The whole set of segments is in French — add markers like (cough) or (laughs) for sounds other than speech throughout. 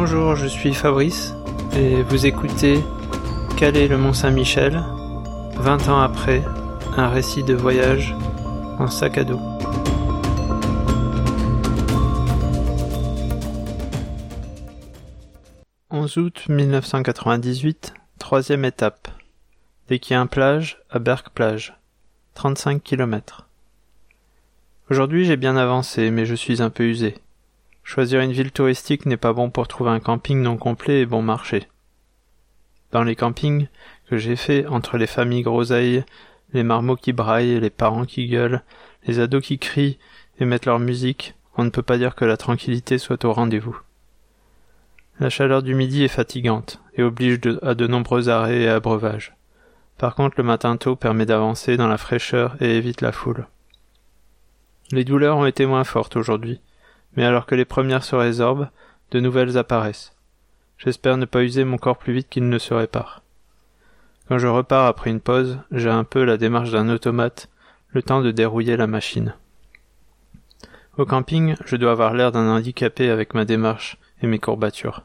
Bonjour, je suis Fabrice et vous écoutez Calais le Mont-Saint-Michel, 20 ans après, un récit de voyage en sac à dos. « 11 août 1998, troisième étape. Desquiens-Plage à Berck-Plage, 35 km. Aujourd'hui j'ai bien avancé, mais je suis un peu usé. Choisir une ville touristique n'est pas bon pour trouver un camping non complet et bon marché. Dans les campings que j'ai faits entre les familles groseilles, les marmots qui braillent, les parents qui gueulent, les ados qui crient et mettent leur musique, on ne peut pas dire que la tranquillité soit au rendez-vous. La chaleur du midi est fatigante et oblige à de nombreux arrêts et abreuvages. Par contre, le matin tôt permet d'avancer dans la fraîcheur et évite la foule. Les douleurs ont été moins fortes aujourd'hui, mais alors que les premières se résorbent, de nouvelles apparaissent. J'espère ne pas user mon corps plus vite qu'il ne se répare. Quand je repars après une pause, j'ai un peu la démarche d'un automate, le temps de dérouiller la machine. Au camping, je dois avoir l'air d'un handicapé avec ma démarche et mes courbatures.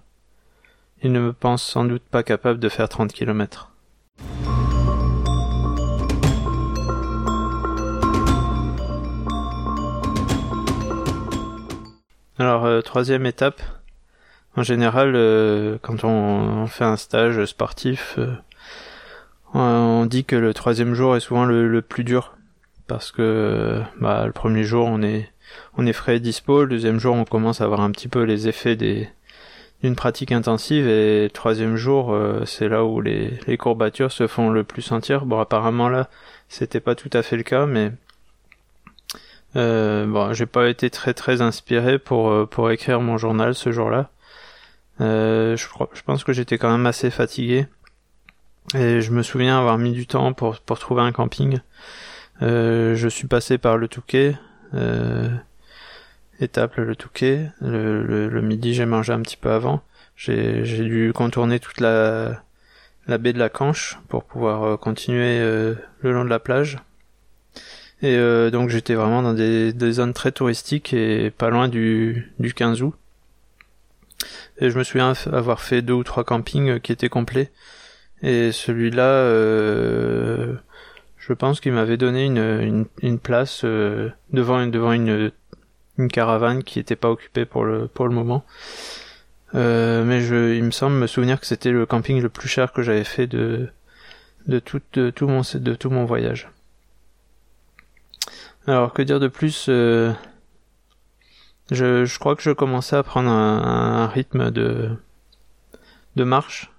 Il ne me pense sans doute pas capable de faire trente kilomètres. Alors, euh, troisième étape. En général, euh, quand on, fait un stage sportif, euh, on dit que le troisième jour est souvent le, plus dur. Parce que bah, le premier jour, on est, on est frais et dispo. Le deuxième jour, on commence à avoir un petit peu les effets des, d'une pratique intensive. Et le troisième jour, c'est là où les, les courbatures se font le plus sentir. Bon, apparemment là, c'était pas tout à fait le cas, mais euh, bon, j'ai pas été très très inspiré pour euh, pour écrire mon journal ce jour-là. Euh, je, je pense que j'étais quand même assez fatigué et je me souviens avoir mis du temps pour pour trouver un camping. Euh, je suis passé par le Touquet, euh, étape le Touquet. Le, le, midi, j'ai mangé un petit peu avant. J'ai j'ai dû contourner toute la la baie de la Canche pour pouvoir euh, continuer le long de la plage et euh, donc j'étais vraiment dans des, zones très touristiques et pas loin du, du 15 août. Et je me souviens avoir fait deux ou trois campings qui étaient complets. Et celui-là, euh, je pense qu'il m'avait donné une, une, place euh, devant, devant une, une caravane qui n'était pas occupée pour le, pour le moment. mais je, il me semble me souvenir que c'était le camping le plus cher que j'avais fait de, de, tout, de, tout mon, de tout mon voyage. Alors que dire de plus euh, je, je, crois que je commençais à prendre un, rythme de, de marche.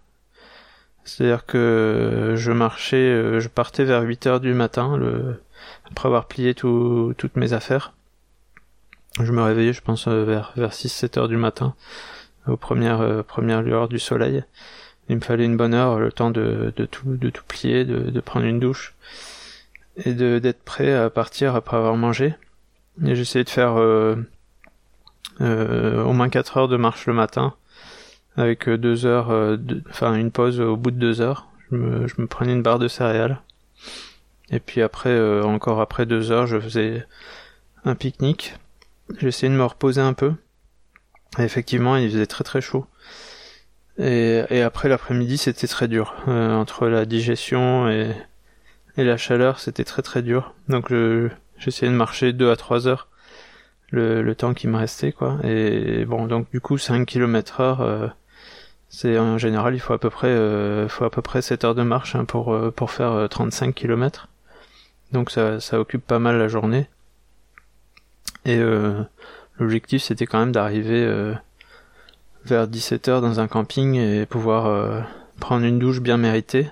C'est-à-dire que je marchais, euh, je partais vers 8 heures du matin, le, après avoir plié tout, toutes mes affaires. Je me réveillais, je pense, euh, vers, vers 6-7 heures du matin, aux premières, premières lueurs du soleil. Il me fallait une bonne heure, le temps de, de, tout, de tout plier, de, de prendre une douche et de d'être prêt à partir après avoir mangé. Et j'essayais de faire euh, euh, au moins 4 heures de marche le matin, avec euh, deux heures, enfin une pause au bout de deux heures. Je me, je me prenais une barre de céréales. Et puis après, encore après deux heures, je faisais un pique-nique. J'essayais de me reposer un peu. Et effectivement, il faisait très très chaud. Et, et après l'après-midi, c'était très dur. entre la digestion et, et la chaleur c'était très très dur. Donc j'essayais de marcher 2 à 3 heures le, le temps qui me restait quoi. Et bon donc du coup 5 km heure euh, c'est en général il faut à peu près euh, faut à peu près 7 heures de marche hein, pour euh, pour faire 35 euh, km. Donc ça ça occupe pas mal la journée. Et l'objectif c'était quand même d'arriver vers 17 heures dans un camping et pouvoir prendre une douche bien méritée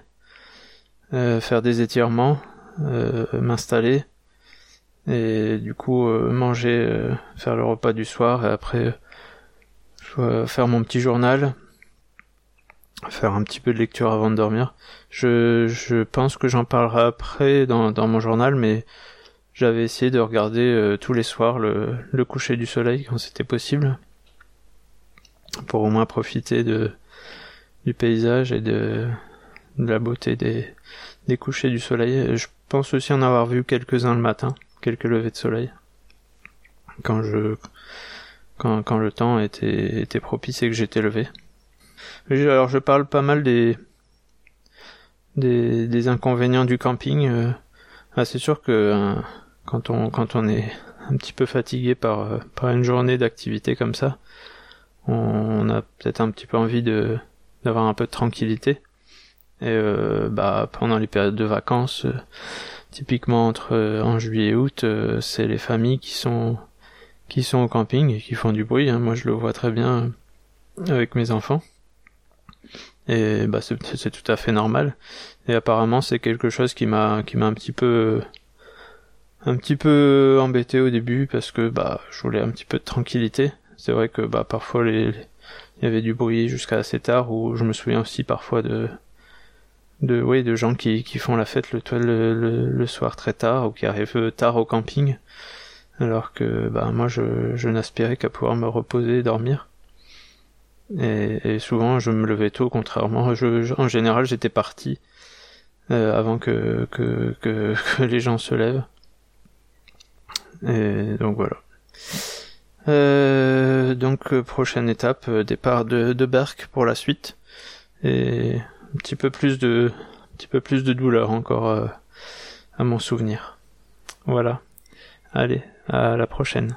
euh, faire des étirements, euh, m'installer et du coup euh, manger, faire le repas du soir et après faire mon petit journal, faire un petit peu de lecture avant de dormir. Je, je pense que j'en parlerai après dans, dans mon journal, mais j'avais essayé de regarder tous les soirs le, le coucher du soleil quand c'était possible, pour au moins profiter de du paysage et de, de la beauté des, des couchers du soleil. Je pense aussi en avoir vu quelques-uns le matin, quelques levées de soleil. Quand je quand, le temps était, était propice et que j'étais levé. alors je parle pas mal des, des, inconvénients du camping. Euh, ah, c'est sûr que quand on quand on est un petit peu fatigué par par une journée d'activité comme ça, on, a peut-être un petit peu envie de d'avoir un peu de tranquillité. Et euh, bah pendant les périodes de vacances, euh, typiquement entre euh, en juillet et août, c'est les familles qui sont qui sont au camping et qui font du bruit. Hein. Moi, je le vois très bien avec mes enfants. Et bah c'est tout à fait normal. Et apparemment, c'est quelque chose qui m'a qui m'a un petit peu un petit peu embêté au début parce que bah je voulais un petit peu de tranquillité. C'est vrai que bah parfois il y avait du bruit jusqu'à assez tard ou je me souviens aussi parfois de de oui de gens qui, qui font la fête le, le, le, soir très tard ou qui arrivent tard au camping. Alors que bah moi je, je n'aspirais qu'à pouvoir me reposer et dormir. Et, souvent je me levais tôt contrairement je, en général j'étais parti euh, avant que, que, (laughs) que, les gens se lèvent. Et donc voilà. Euh, donc euh, prochaine étape, euh, départ de, de Berck pour la suite. Et un petit peu plus de un petit peu plus de douleur encore à mon souvenir. Voilà. Allez, à la prochaine.